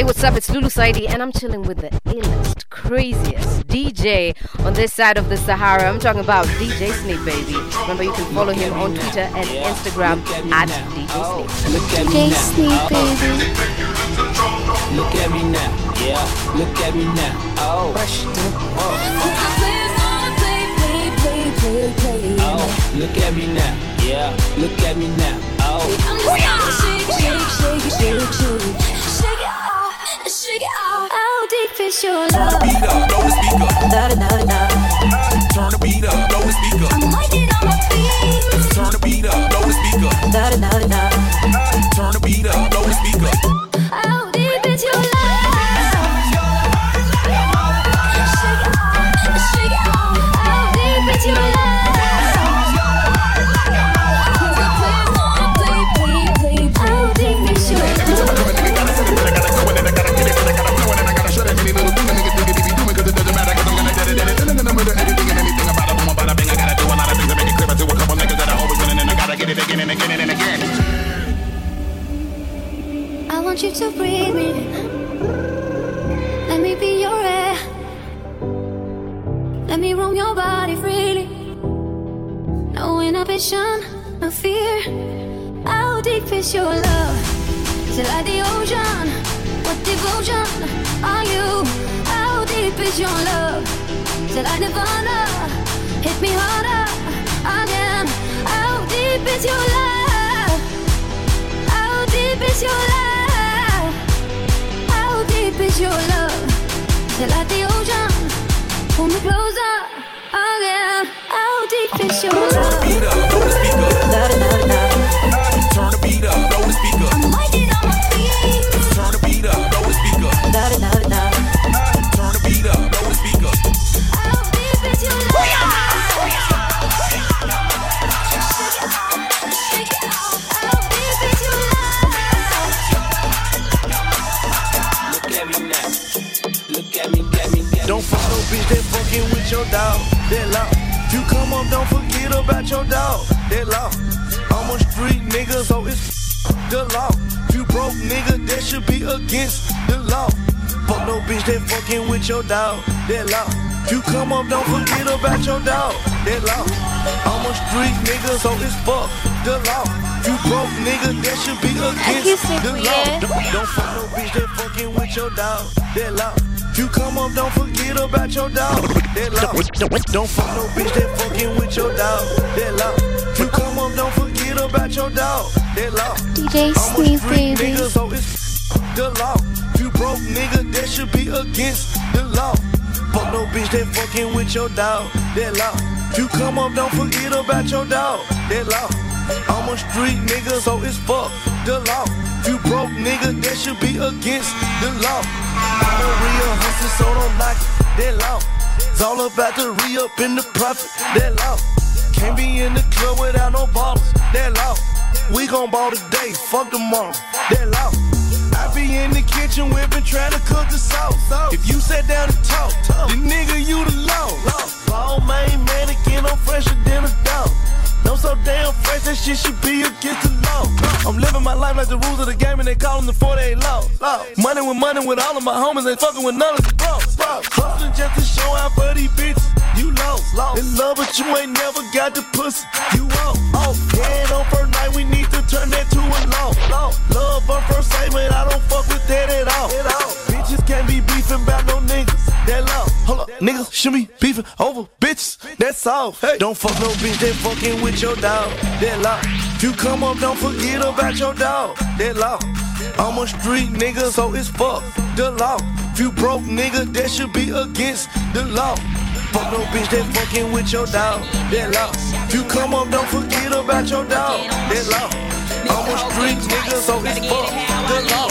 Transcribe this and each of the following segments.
Hey, what's up? It's Lulu Saidi, and I'm chilling with the illest, craziest DJ on this side of the Sahara. I'm talking about DJ Snake, baby. Remember, you can follow him on Twitter and Instagram at DJ Snake. DJ Snake, baby. Look at me now, yeah. Look at me now. Oh, oh. Look at me now, yeah. Look at me now. Oh, How deep is your love? Turn the beat up, blow the speaker. Da da da da. Turn the beat up, blow the speaker. I'm waiting on my feet. Turn the beat up, blow the speaker. Da da da da. Turn the beat up, blow to breathe me. Let me be your air. Let me roam your body freely. No inhibition, no fear. How deep is your love? Is it like the ocean? What devotion are you? How deep is your love? Is it like Nirvana? Hit me harder again. How deep is your love? How deep is your love? How deep is your love? Is it like the ocean? Pull me closer again. How deep is your love? Beat up, blow the That law. You come up, don't forget about your dog. That law. I'm a street nigga, so it's the law. You broke nigga, that should be against the law. Fuck no bitch that fucking with your dog. That law. You come up, don't forget about your dog. That law. I'm a street nigga, so it's fuck the law. You broke nigga, that should be against the law. Don't, don't fuck no bitch that fucking with your dog. That law. If you come up, don't forget about your dog. That law. Don't fuck no bitch that fucking with your dog. That law. You come up, don't forget about your dog. That law. DJ I'm a Snake, street baby. nigga, so it's the law. You broke nigga, that should be against the law. Fuck no bitch that fucking with your dog. That law. You come up, don't forget about your dog. That law. I'm a street nigga, so it's fuck the law. You broke nigga, that should be against the law. I'm a real hustler, so don't knock it. That law. It's all about the re up in the profit. That law. Can't be in the club without no ballers. That law. We gon' ball today, fuck tomorrow. That law. I be in the kitchen whipping, trying to cook the sauce. If you sat down and talk, the nigga you the law. Ball main mannequin, I'm fresher than a dog. No so damn fresh, that shit should be against the law. I'm living my life like the rules of the game, and they call them the 48 law. Money with money with all of my homies, ain't fucking with none of the bros. Hustling just to show out for these bitches. You lost, in love, but you ain't never got the pussy. You won't. Oh, yeah, on first night, we need to turn that to a law. Love on first sight, but I don't fuck with that at all. Bitches can't be beefing about no niggas. That law. Hold up, niggas should be beefing over bitches. That's all. Hey. Don't fuck no bitch that fucking with your dog. That law. If you come up, don't forget about your dog. That law. I'm a street nigga, so it's fuck the law. If you broke nigga, that should be against the law. Fuck no bitch that fucking with your dog. That law. If you come up, don't forget about your dog. That law. I'm a street nigga, so it's fuck the law.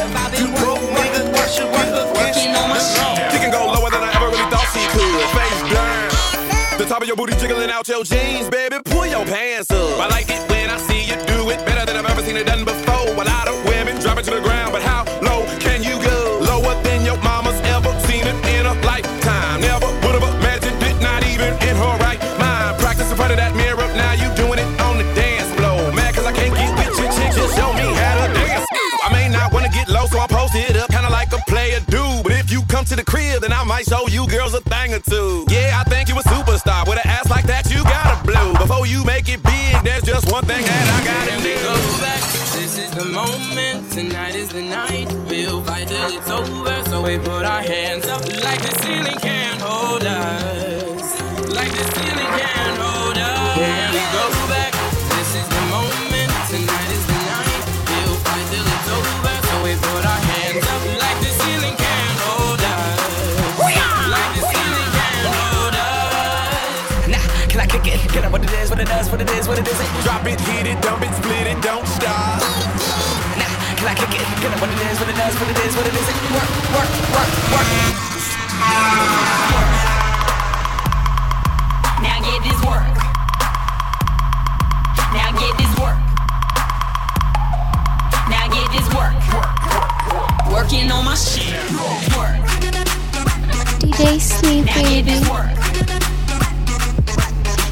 out your jeans, baby, pull your pants up. I like it when I see you do it better than I've ever seen it done before. A lot of women drop it to the ground, but how low can you go? Lower than your mama's ever seen it in a lifetime. Never would have imagined it, not even in her right mind. Practice in front of that mirror, now you doing it on the dance floor. Mad cause I can't get with your chick, just show me how to dance. I may not wanna get low, so I post it up, kinda like a player dude. But if you come to the crib, then I might show you girls a thing or two. One thing that I gotta. Go back. This is the moment. Tonight is the night. We'll fight till it's over. So we put our hands up like the ceiling can't hold us. Like the ceiling can't and that's what it is, what it isn't. Drop it, hit it, dump it, split it, don't stop. Now, can I kick it? Can I what it is, what it does, what it is, what it isn't? Work, work, work, work. Now get this work. Now get this work. Now get this work. work, work, work. Working on my shit. Work. DJ Sleep, baby. Now get this work.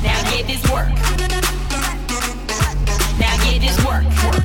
Now get this work.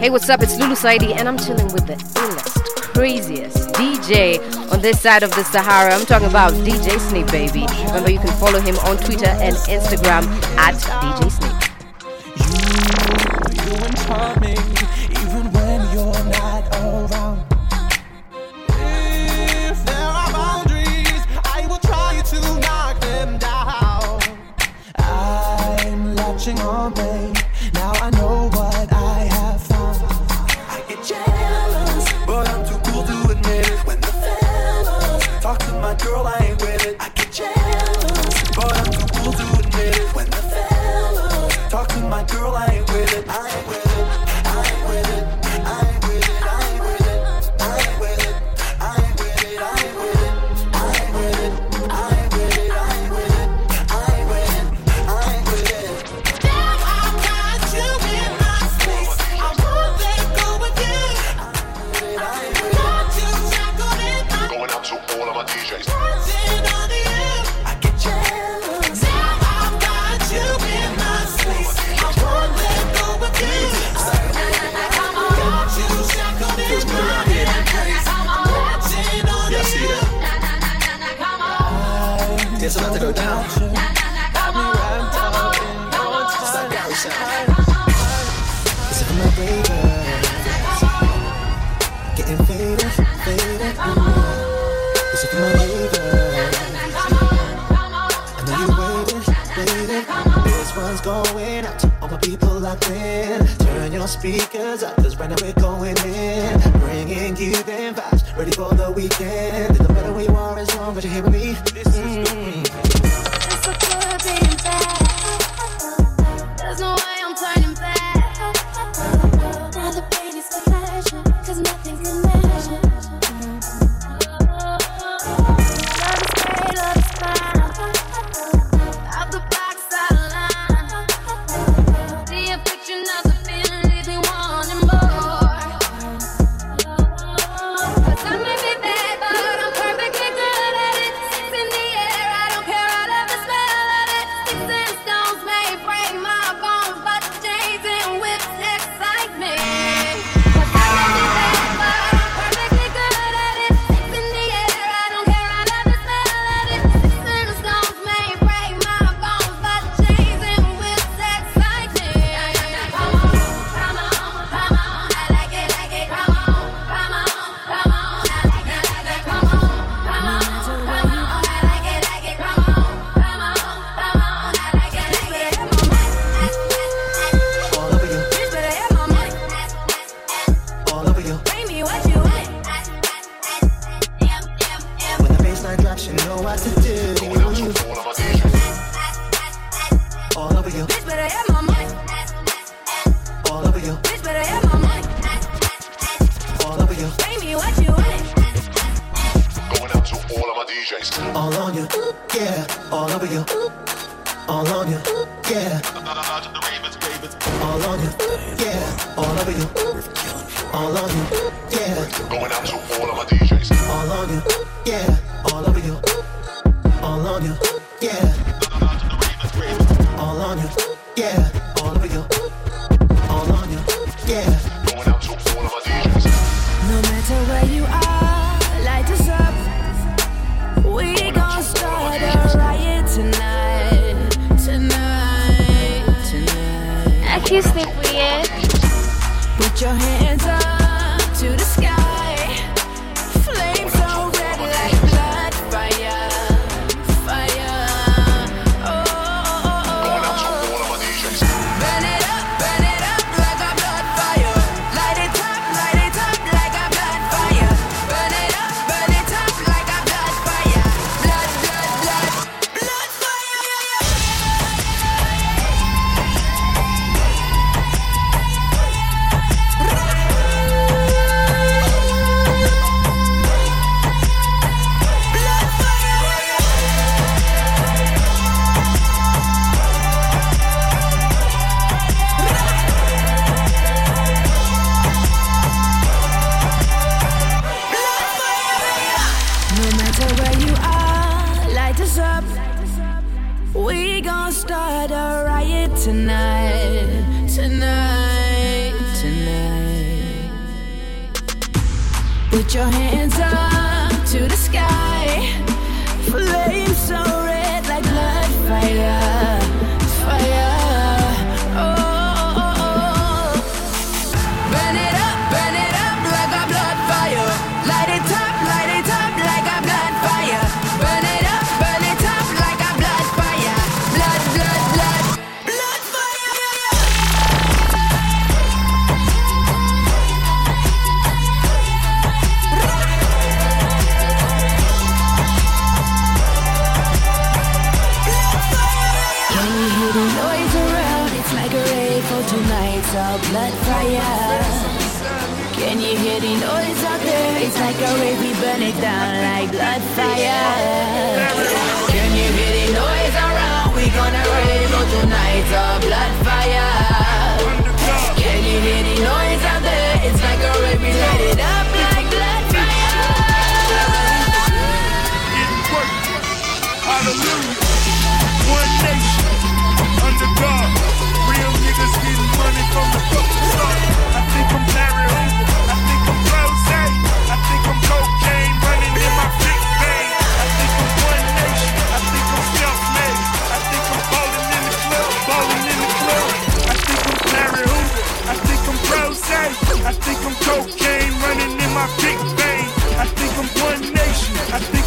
Hey, what's up? It's Lulu Saidi, and I'm chilling with the illest, craziest DJ on this side of the Sahara. I'm talking about DJ Snake, baby. Remember, you can follow him on Twitter and Instagram at DJ Snake. You, you even when you're not around.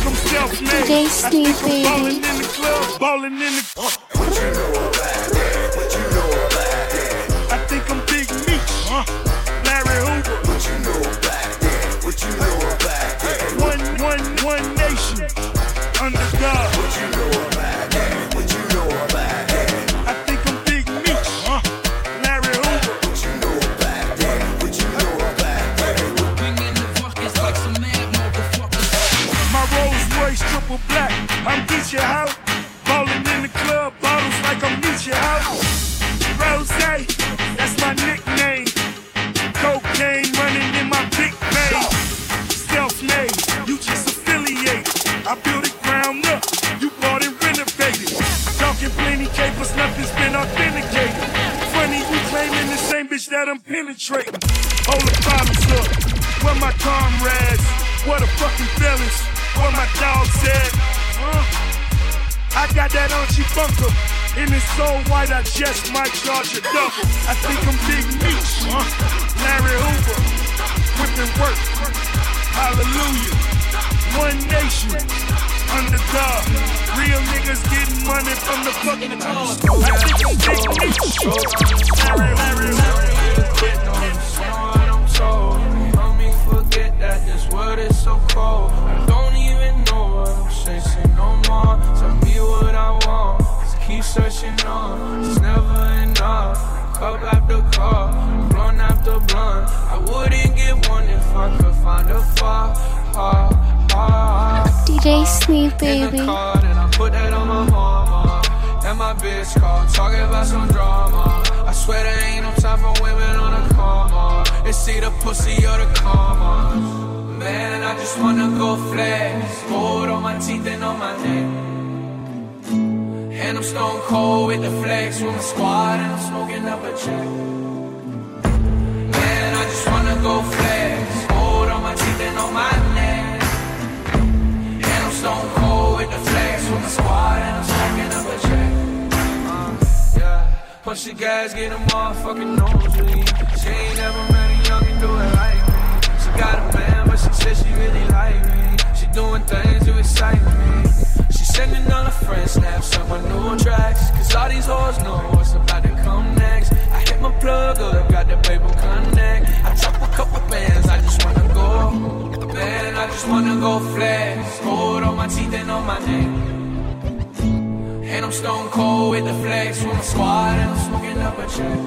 themselves mad. Ballin' in the club, ballin' in the. What you know about that? What you know about that? I think I'm Big Meech, huh? Larry Hoover. What you know about that? What you know about that? One, one, one. larger double. I think I'm Big Meech, huh? Larry Hoover, whipping work. Hallelujah. One nation, under God. Real niggas getting money from the fucking top. I think I'm Big Meech. Go fast. Gold on my teeth and on my neck. And I'm stone cold with the flex with my squad and I'm smoking up a check. Uh, yeah. Push the gas, get a motherfucking nosebleed. She ain't never met a youngin' do it like me. She got a man, but she said she really like me. She doing things to excite me. Sending all her friends snaps on my new tracks. Cause all these hoes know what's about to come next. I hit my plug up, I got the paper connect. I drop a couple bands, I just wanna go. Man, I just wanna go flex. Gold on my teeth and on my neck. And I'm stone cold with the flex with my squad and I'm smoking up a check.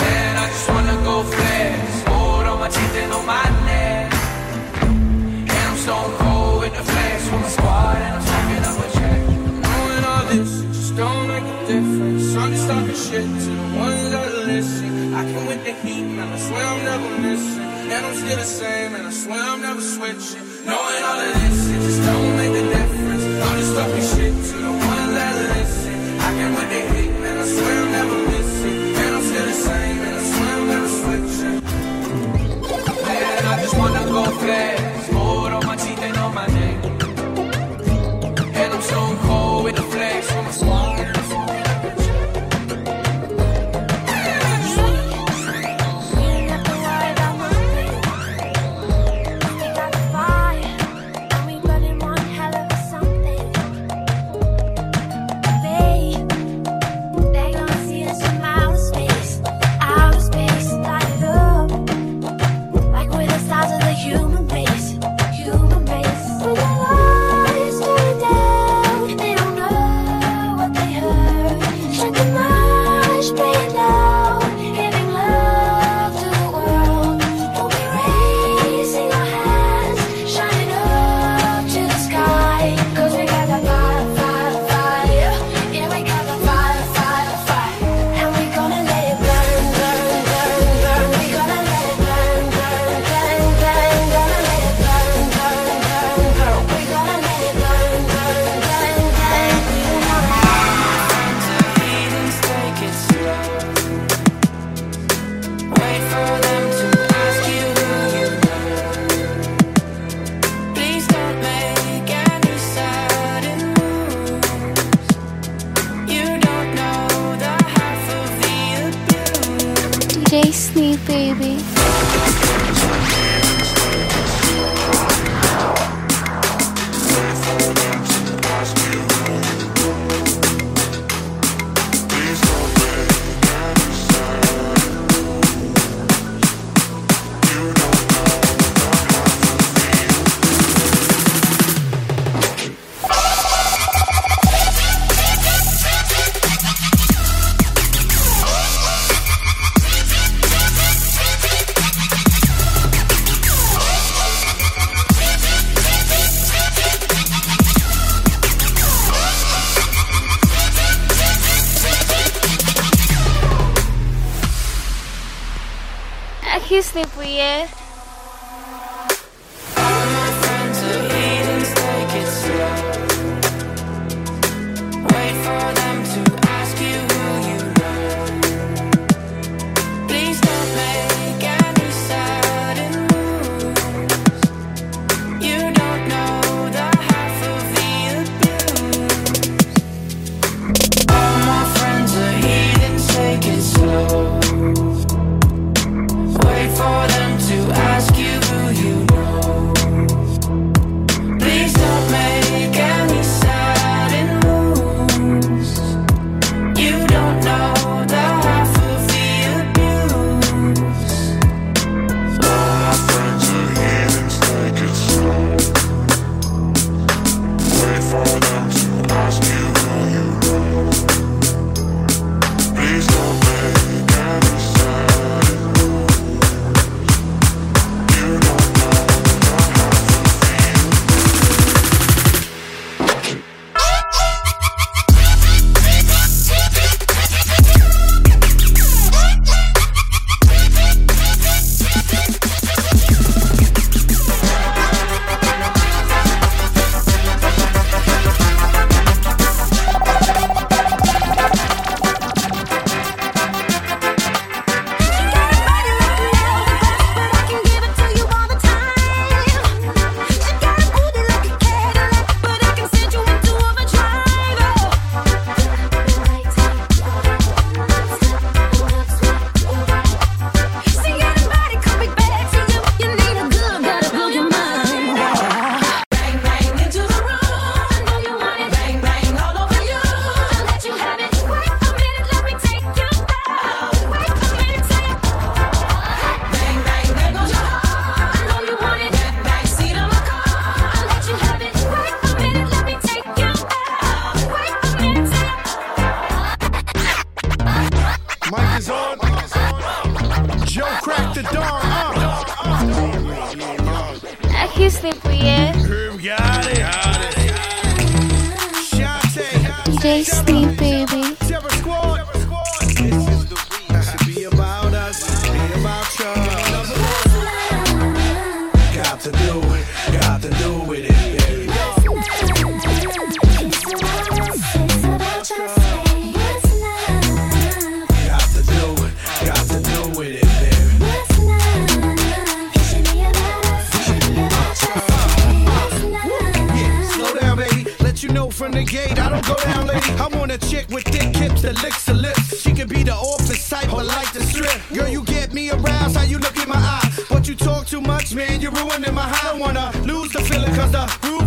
Man, I just wanna go flex. Gold on my teeth and on my neck. And I'm stone cold shit to the ones that listen. I can with the heat, man. I swear I'm never missing. And I'm still the same, and I swear I'm never switching. Knowing all of this, it just don't make a difference. I'm just talking shit to the ones that listen. I can with the heat, man. I swear I'm never missing. And I'm still the same, and I swear I'm never switching. Man, I just wanna go flex.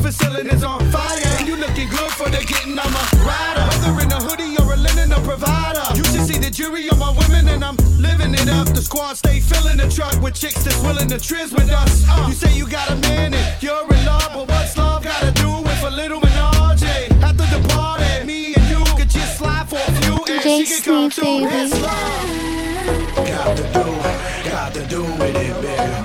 for selling on fire. You looking good for the getting, on my rider. Whether in a hoodie or a linen, a provider. You should see the jury on my women, and I'm living it up. The squad stay filling the truck with chicks that's willing to trizz with us. Uh, you say you got a man and you're in love, but what's love gotta do with a little menage? After the party, me and you could just slide for a few, and Jake she could. It's love. Got to do, got to do with it, baby.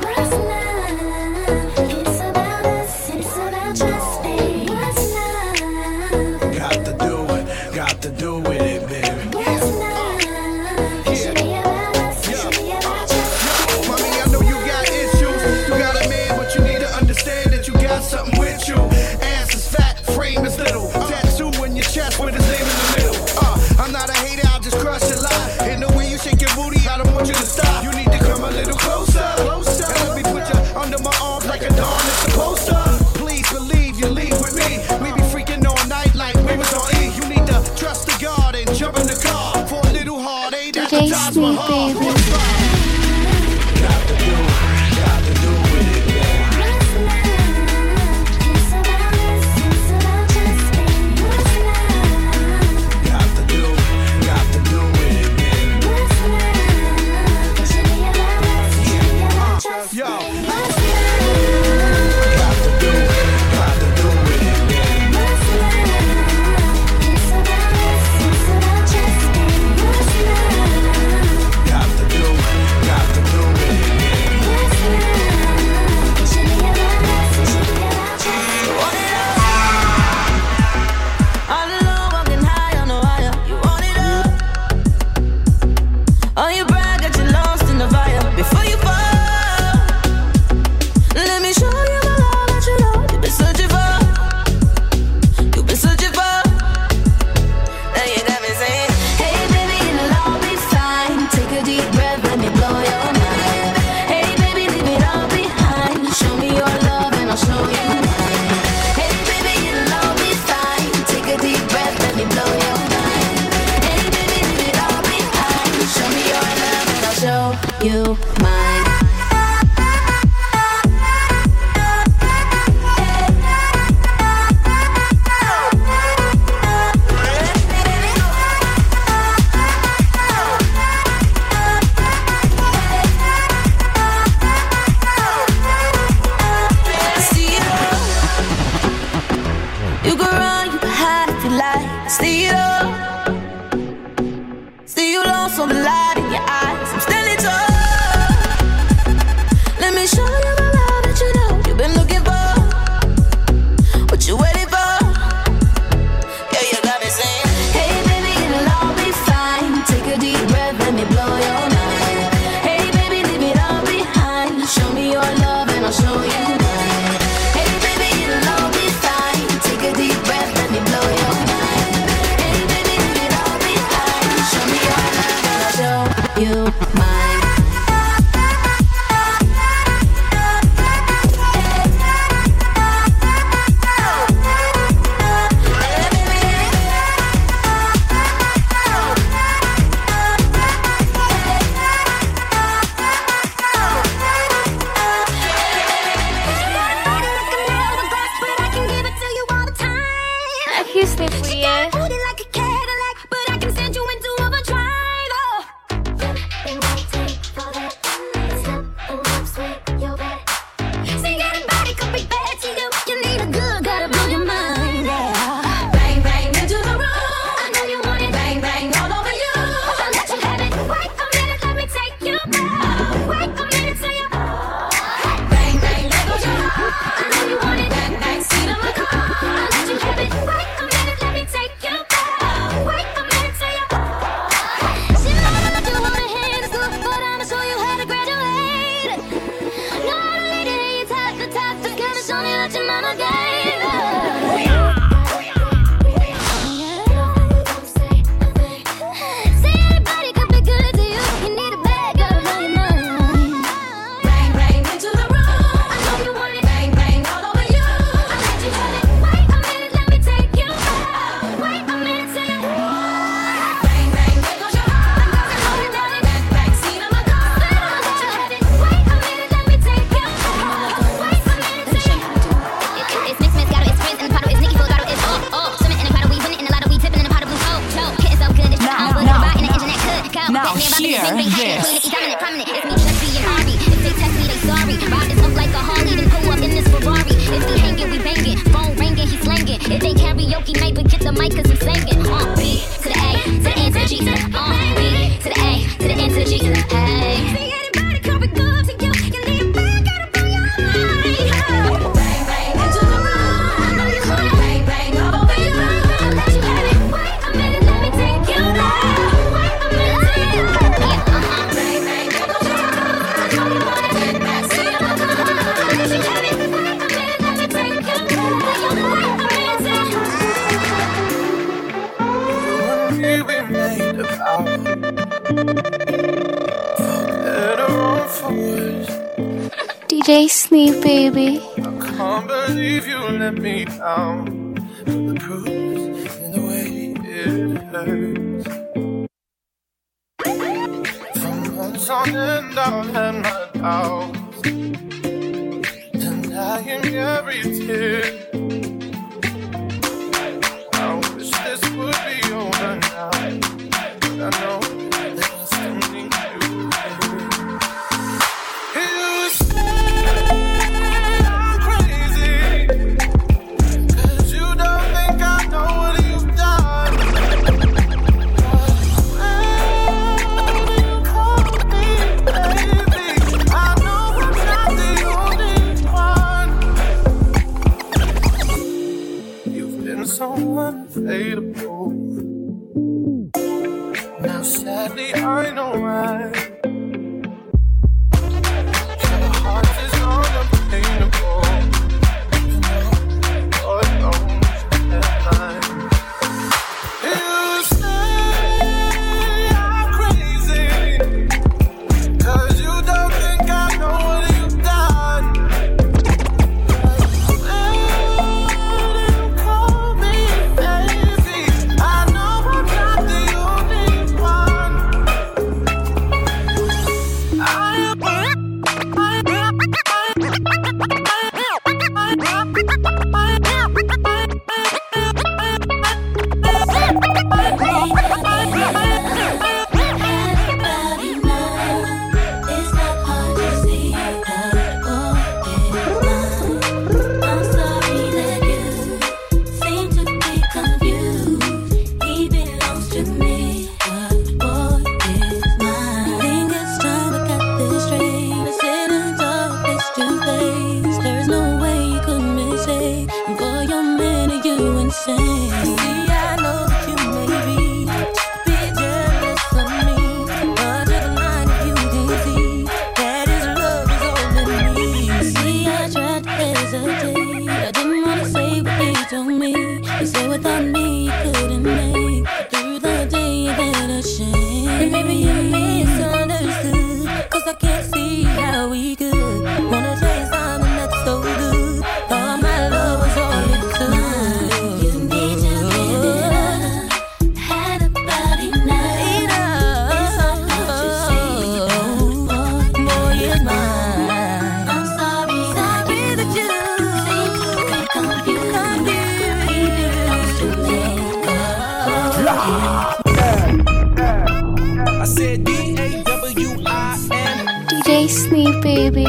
baby.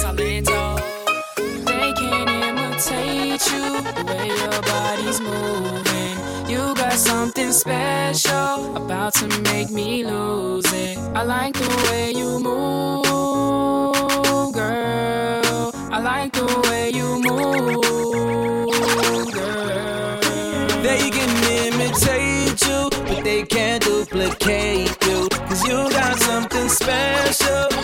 Salento, they can't imitate you the way your body's moving. You got something special about to make me lose it. I like the way you.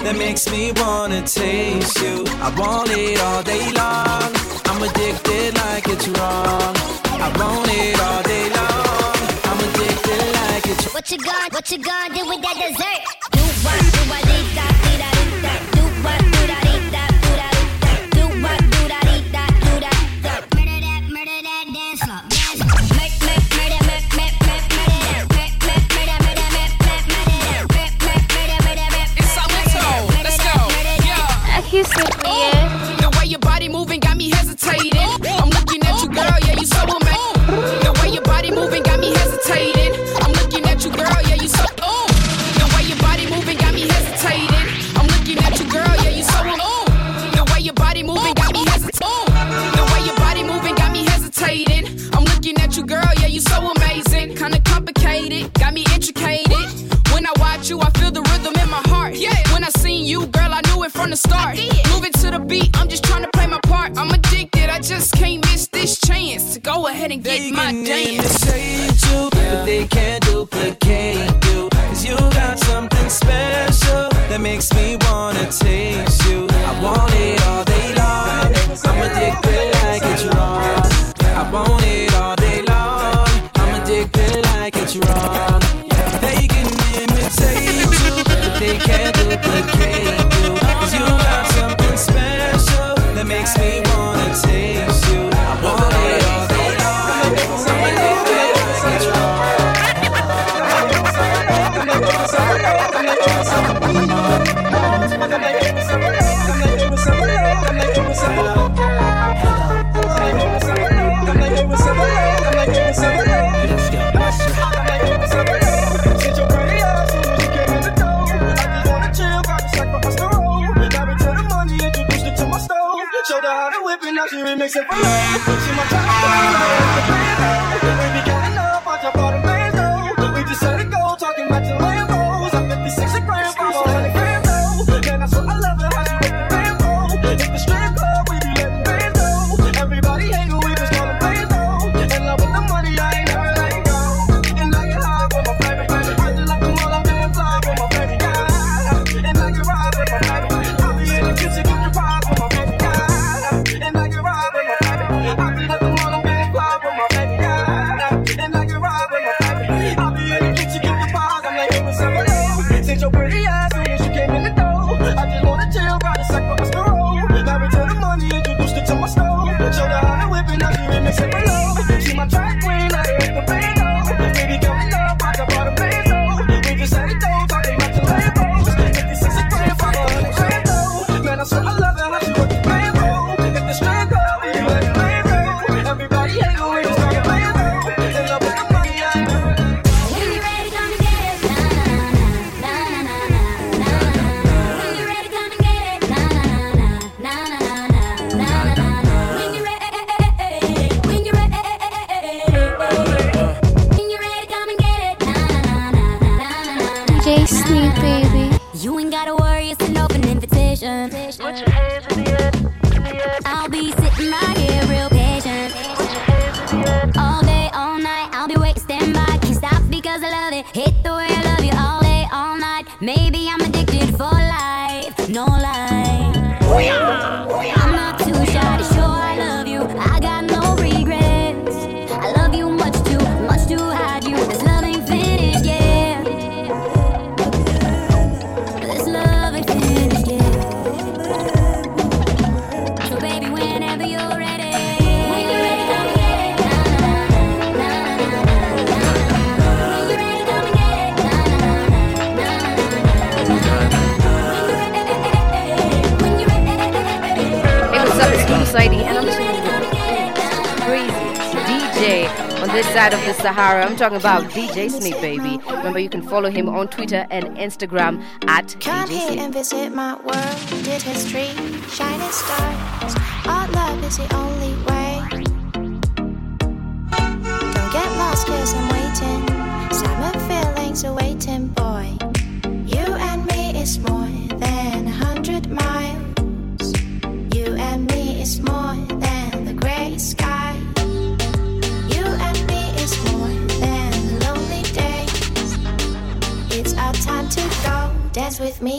that makes me wanna taste you. I want it all day long. I'm addicted like it's wrong. I want it all day long. I'm addicted like it's. What you gonna, what you gonna do with that dessert? get my dance. side of the Sahara. I'm talking about DJ Snake Baby. Remember, you can follow him on Twitter and Instagram at Come here and visit my world, did history, shining stars. Our love is the only way. Don't get lost, cause I'm waiting. Summer feelings are waiting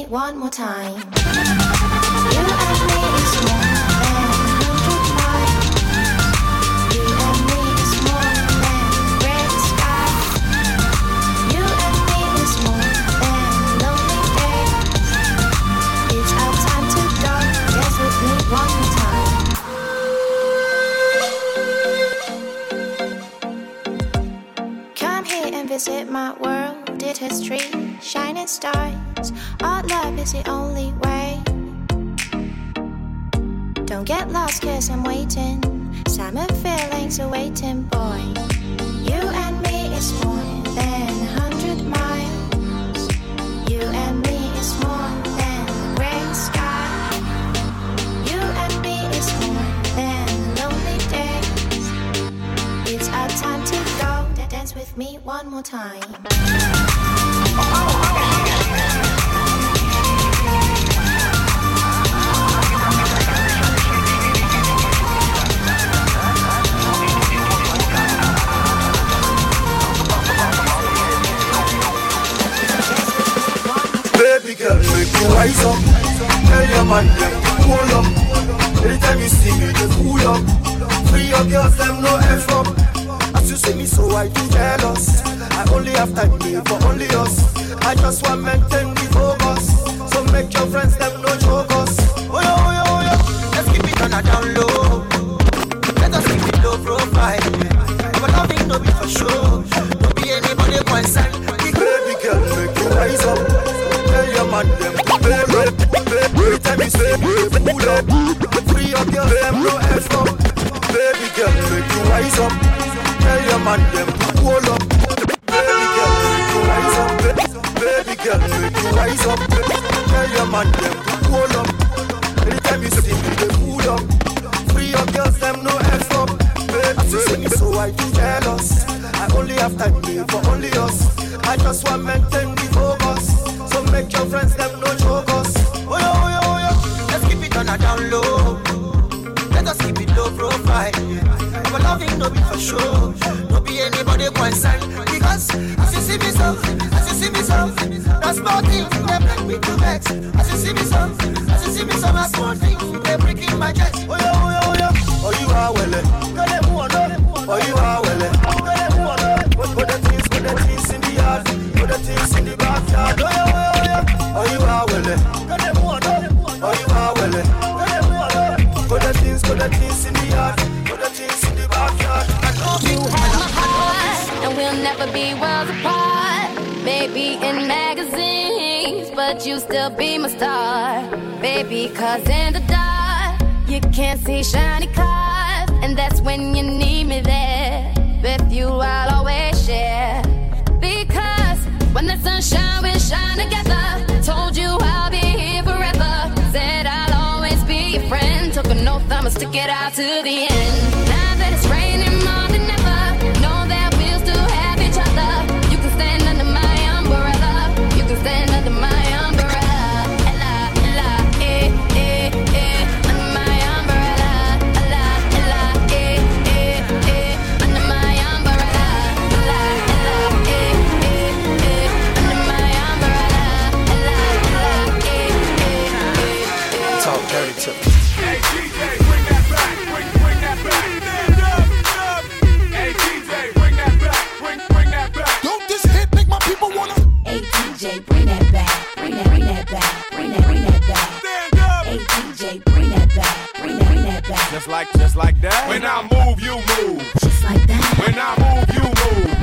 one more time. You and me is more than hundred miles. You and me is more than red sky. You and me is more than lonely. It's our time to go. With me one more time. Come here and visit my world. Did history shining stars? is the only way. Don't get lost, cause I'm waiting. Summer feelings are waiting, boy. You and me is more than a hundred miles. You and me is more than the gray sky. You and me is more than lonely days. It's our time to go. Dance with me one more time. Oh, oh. To get out to the end. When I move, you move. Just like that. When I move, you move.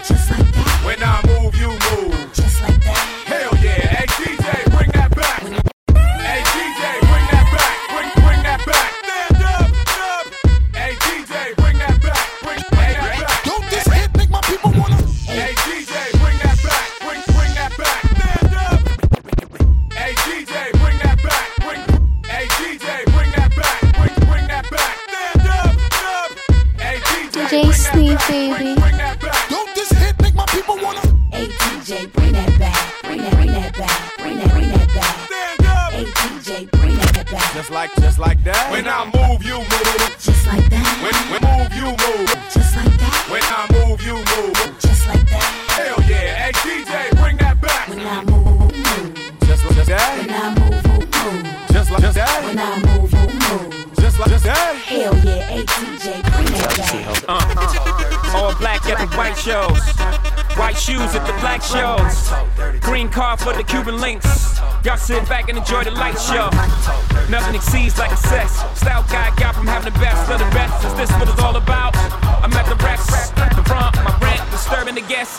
for the Cuban links. Y'all sit back and enjoy the light show. Nothing exceeds like a sex. Style guy got from having the best of the best. Is this what it's all about? I'm at the rest, the front, my rent, disturbing the guests.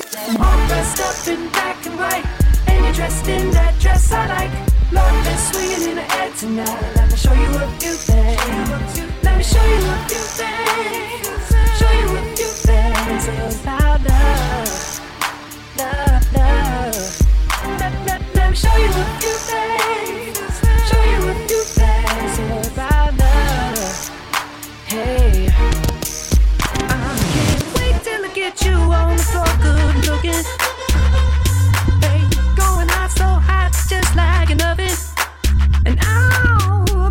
All dressed up in black and white, and you're dressed in that dress I like. Love is swinging in the air tonight. Let me show you a few things. Let me show you a few things. Show you a few things about love, love, love. Let, let, let me show you a few things. Show you a few things about love. Hey. You on the floor, good looking. Going so hot, just like. And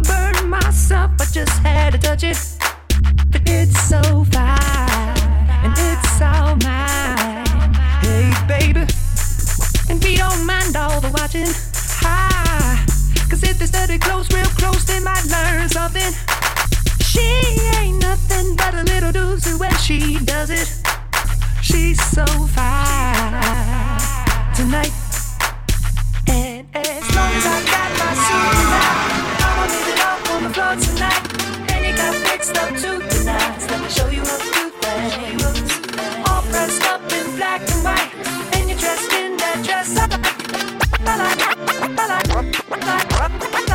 burn myself, I just had to touch it. But it's so fine, and it's all mine. Hey, baby. And we don't mind all the watching. Ah, Cause if they study close, real close, they might learn something. She ain't nothing but a little doozy when she does it. She's so fine tonight. And as long as I got my suit tonight, I'ma leave it all on the floor tonight. And you got fixed up too tonight. So let me show you a few things. All dressed up in black and white. And you're dressed in that dress I like. I like, I like, I like,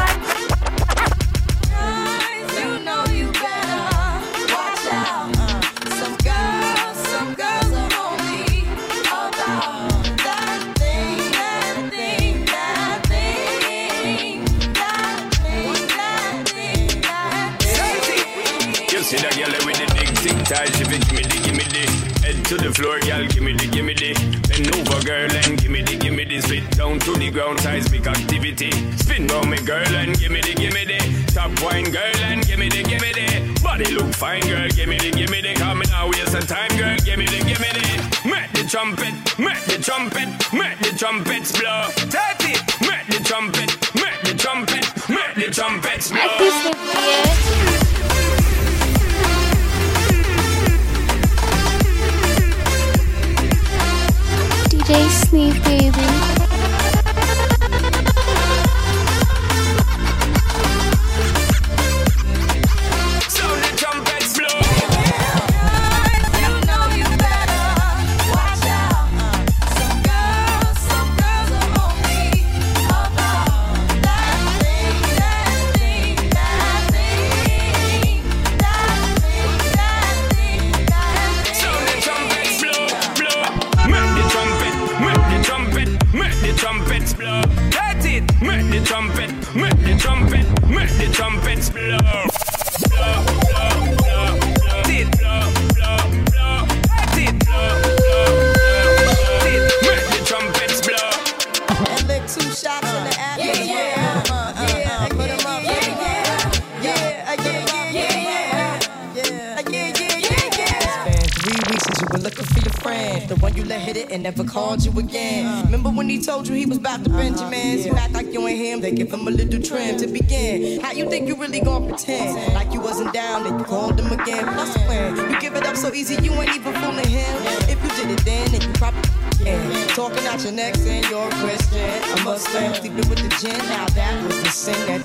tic tac, gimme the gimme the. Head to the floor, girl, gimme the gimme the. Bend over, girl, and gimme the gimme the. Spit down to the ground, seismic activity. Spin round me, girl, and gimme the gimme the. Top wine, girl, and gimme the gimme the. Body look fine, girl, gimme the gimme the. Come now, waste some time, girl, gimme the gimme the. Make the trumpet, make the trumpet, make the trumpets blow. Take it, make the trumpet, make the trumpet, make the trumpets blow DJ Snake Baby.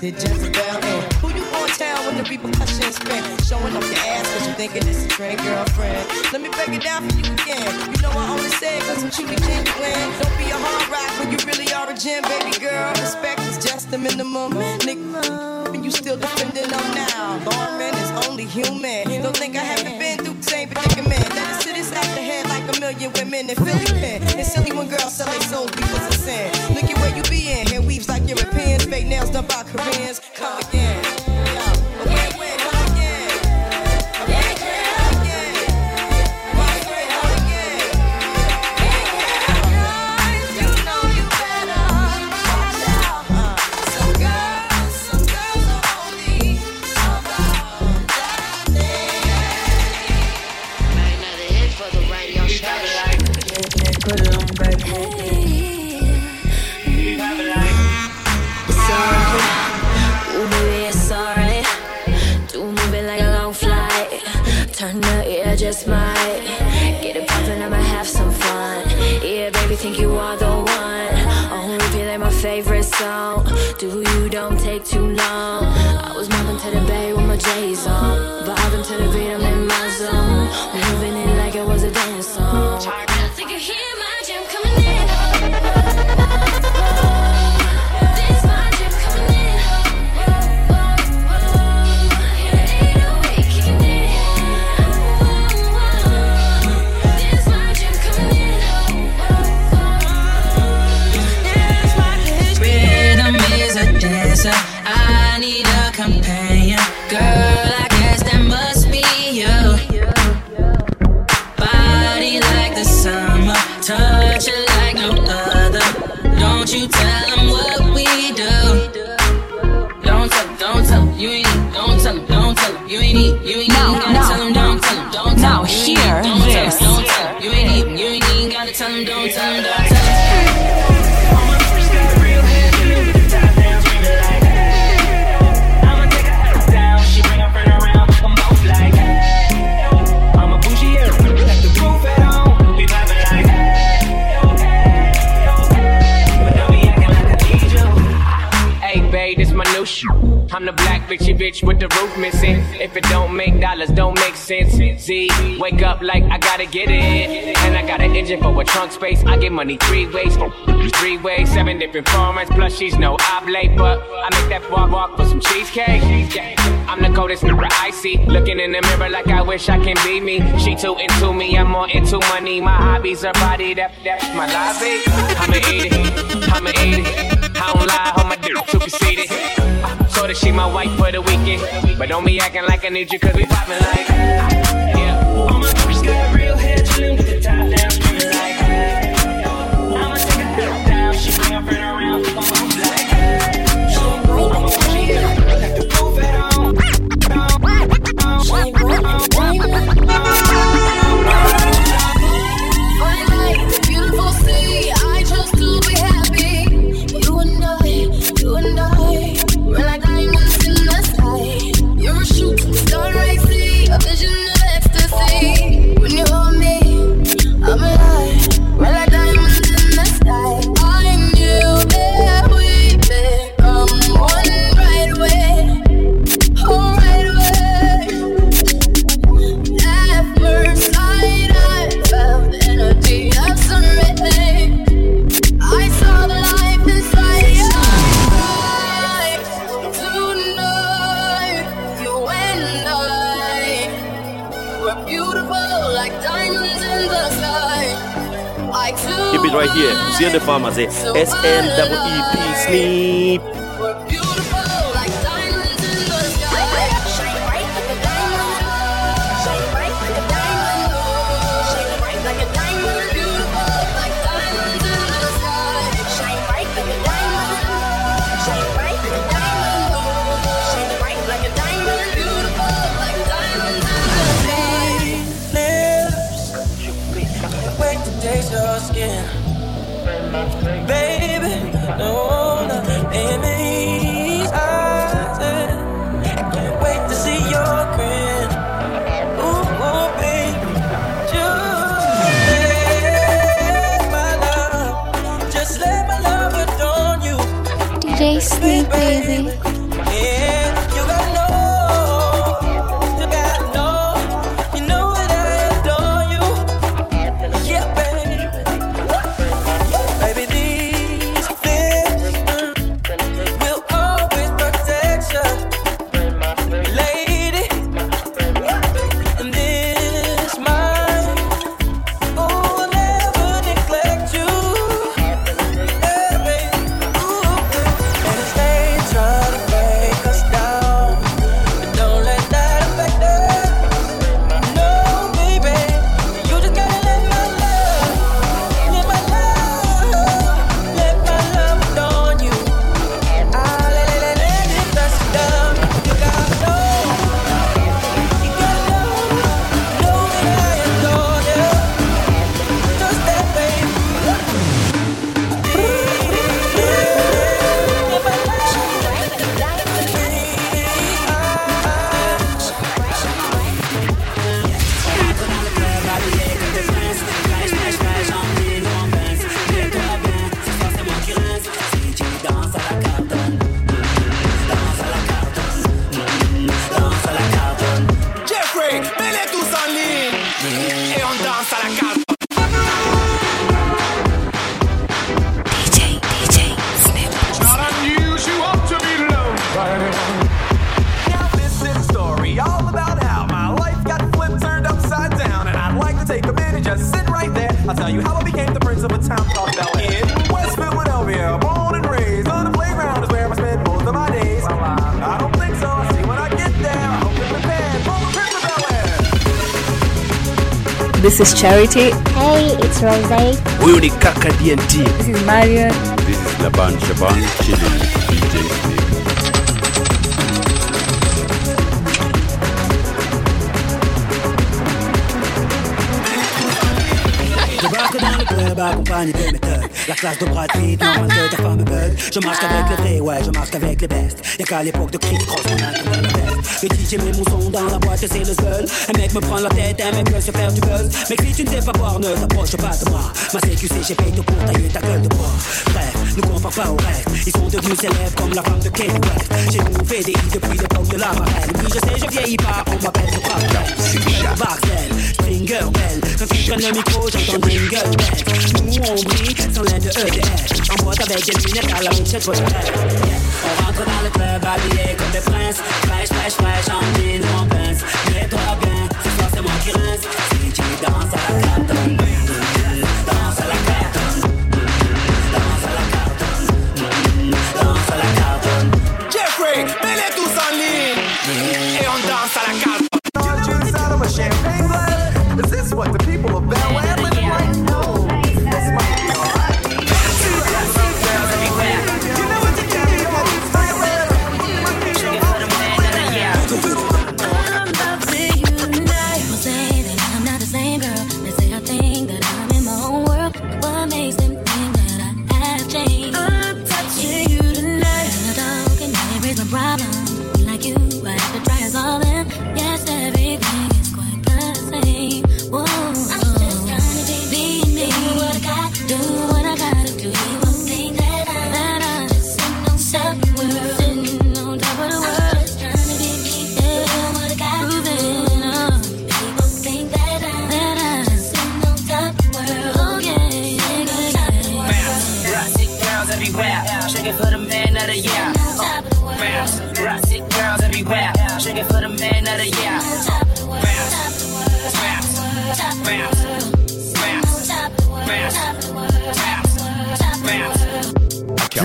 Did Jezebel in. Who you gonna tell when the repercussions spin? Showing up your ass cause you thinking it's a trend, girlfriend. Let me break it down for you again. You know I only say it cause I'm truly genuine. Don't be a hard rock when you really are a gem, baby girl. Respect is just the minimum. Nick, and you still defending them now. Lauryn is only human. Don't think I haven't been through the same predicament. Let is sit inside the head like a million women in Philly pen. It's silly when girls sell their souls because of sin. Look at where you be in. Hair weaves like Europeans. Fake nails done by Koreans. Come again. Too long. Wake up like I gotta get it. And I got an engine for a trunk space. I get money three ways, three ways, seven different formats. Plus, she's no oblate, but I make that walk walk for some cheesecake. I'm the coldest nigga I see. Looking in the mirror like I wish I can be me. She too into me, I'm more into money. My hobbies are body, that, that's my lobby. I'ma eat it, I'ma eat it. I don't lie, hold my dick too conceited. So that she my wife for the weekend. But don't be acting like I need you, cause we poppin' like. Yeah. My got real hair, with top down, like. I'ma take a down, she bring her friend around, the farmer say S N double E P sleep. I'll tell you how I became the prince of a town called Bel Air. In West Philadelphia, born and raised on the playground is where I spent most of my days. I don't think so. I'll see when I get there. I hope you're prepared for the prince of Bel Air. This is Charity. Hey, it's Rose. Huyu ni kaka DNT. This is Marion. This is Laban Shaban chilling club accompagné de mes thugs. La classe de Brad Pitt, normal que ta femme me bug. Je marche qu'avec les vrais, ouais, je marche qu'avec les bestes. Y'a qu'à l'époque de King Cross, on a la veste Le DJ met mon son dans la boîte, c'est le seul. Un mec me prend la tête, un mec veut se faire du buzz. Mais si tu ne sais pas boire, ne t'approche pas de moi. Ma CQC, j'ai payé tout pour tailler ta gueule de bois ne pas au reste Ils sont devenus célèbres comme la femme de Kanye West. J'ai bouffé des i depuis l'époque de la marelle Oui, je sais, je vieillis pas, on m'appelle le Barcel Barcel, Stringer Bell. Quand tu prends le micro, j'entends Jingle Bell Nous on brille sans l'aide de EDF En boîte avec des lunettes à la Michel Cocheret On rentre dans le club habillé comme des princes. Fraîche, fraîche, fraîche, en jeans ou en pince Mets-toi bien, ce soir c'est moi qui rince. Si tu danses à la carte Danse à la carte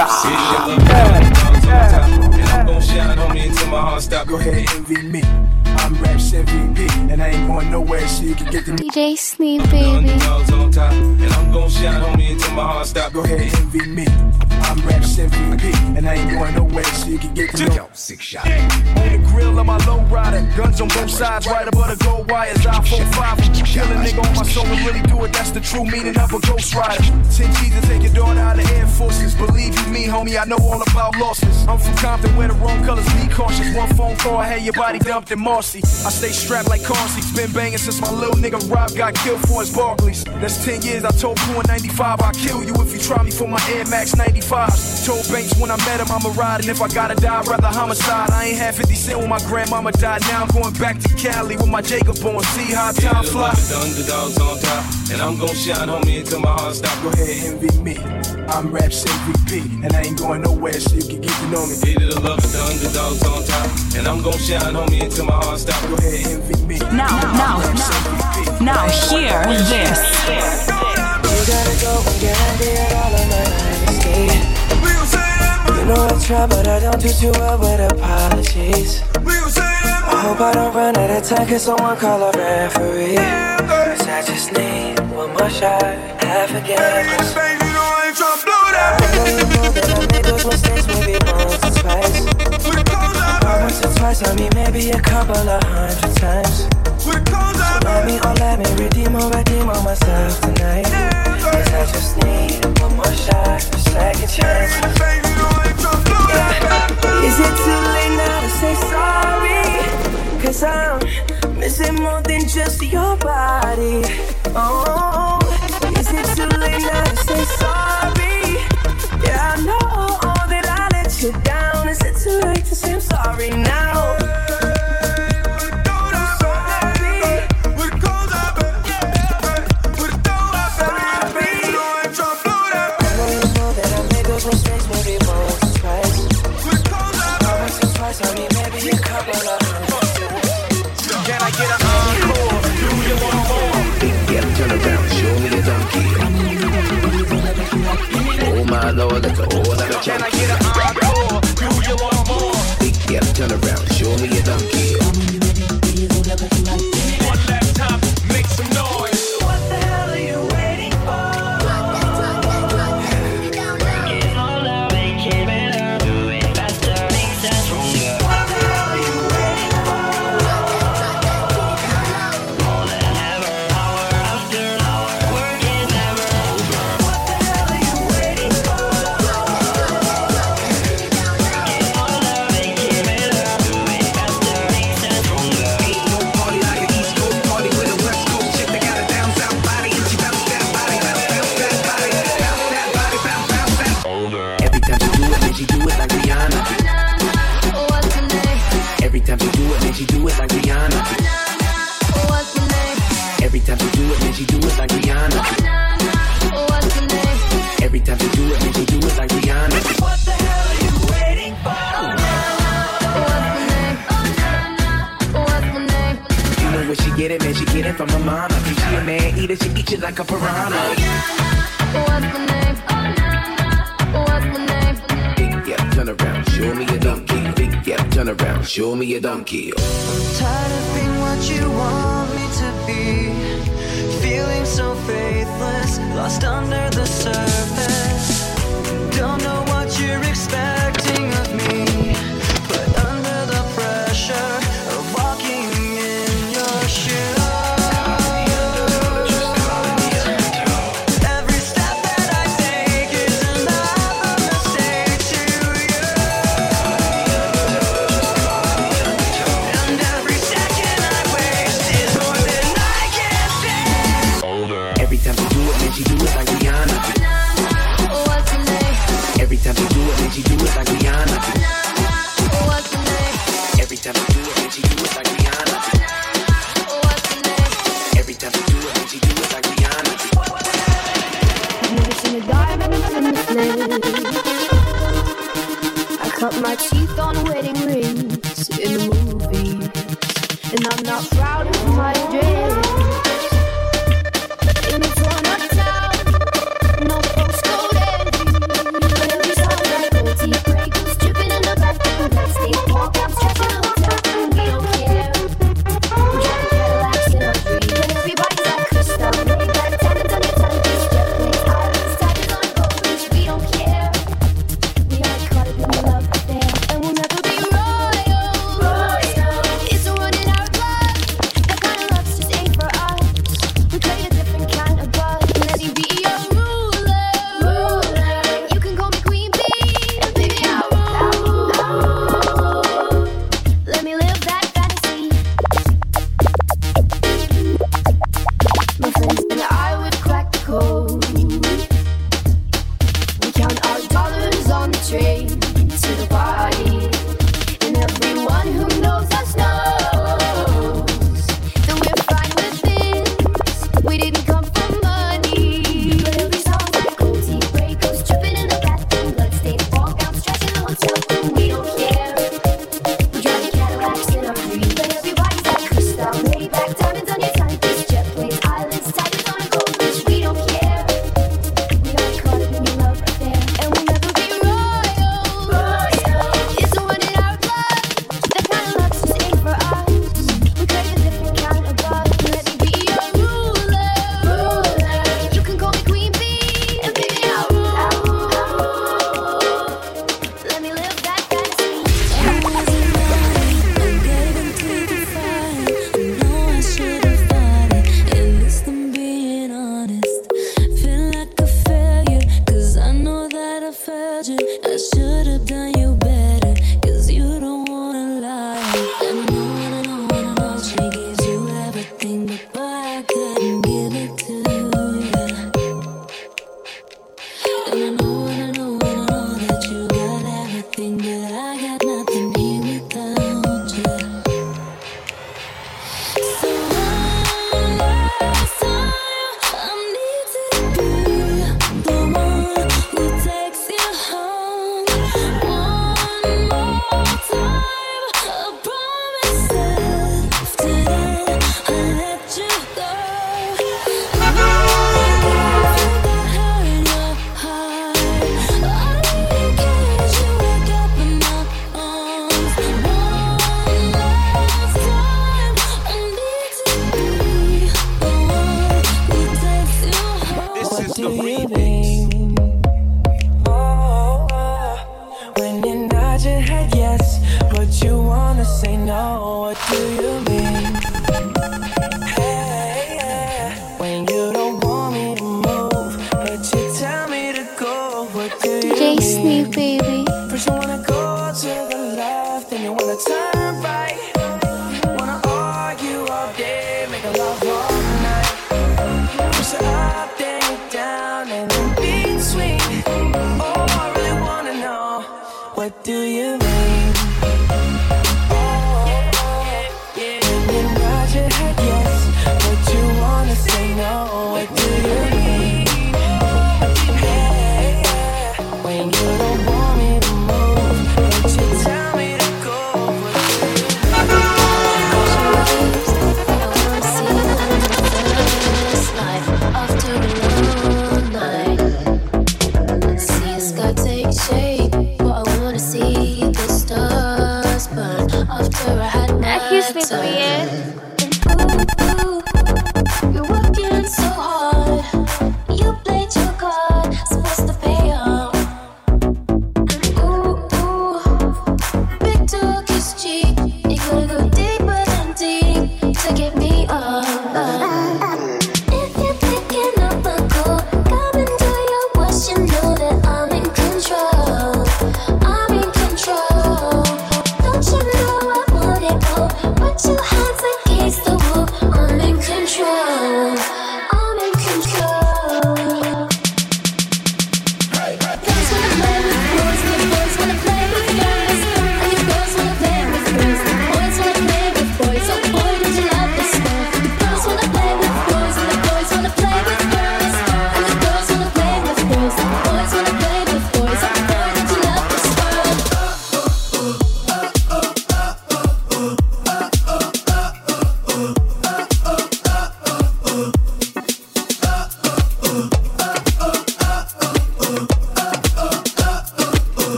And I'm gon' shine, homie, until my heart stop. Go ahead, and envy me. I'm Raps MVP, and I ain't going nowhere, so you can get the DJ Snake, baby. Dogs on top, and I'm gon' shine, homie, until my heart stop. Go ahead, envy me. I'm Raps MVP, and I ain't going nowhere, so you can get the know. Six shot. On the grill of my low rider, guns on both sides, right above the gold wires. I 45 kill a nigga on my soul and really do it. That's the true meaning of a ghost rider. Ten G's to take your daughter out of Air Forces. Believe you me, homie, I know all about losses. I'm from Compton, where the wrong colors be cautious. One phone call, I had your body dumped in Marcy. I stay strapped like Carsey's. Been banging since my little nigga Rob got killed for his Barclays. That's 10 years. I told Pooh in 95, I'll kill you if you try me for my Air Max 95s. Told Banks when I met him, I'ma ride. And if I gotta die, I'd rather homicide. I ain't had 50 cent when my grandmama died. Now I'm going back to Cali with my Jacob on. See how time flies. The underdogs on top, and I'm gon' shine, homie, until my heart stop. Go ahead, envy me. I'm Raps MVP, and I ain't going nowhere, so you can get to know me. Hated the love the underdogs on top, and I'm gon' shine, homie, until my heart stop. Go ahead, envy me. Now, now, now, hear this. You gotta go and get it all on my escape. You know I try, but I don't do too well with apologies. I hope I don't run out of time, cause someone call a referee. Cause I just need one more shot, have forgiveness. I know you know that I made those mistakes maybe once or twice. Not once or twice, I mean maybe a couple of hundred times. So let me, oh let me redeem or redeem on myself tonight. Cause I just need one more shot, a second chance. Yeah. Is it too late now to say sorry? Cause I'm missing more than just your body. Oh, is it too late now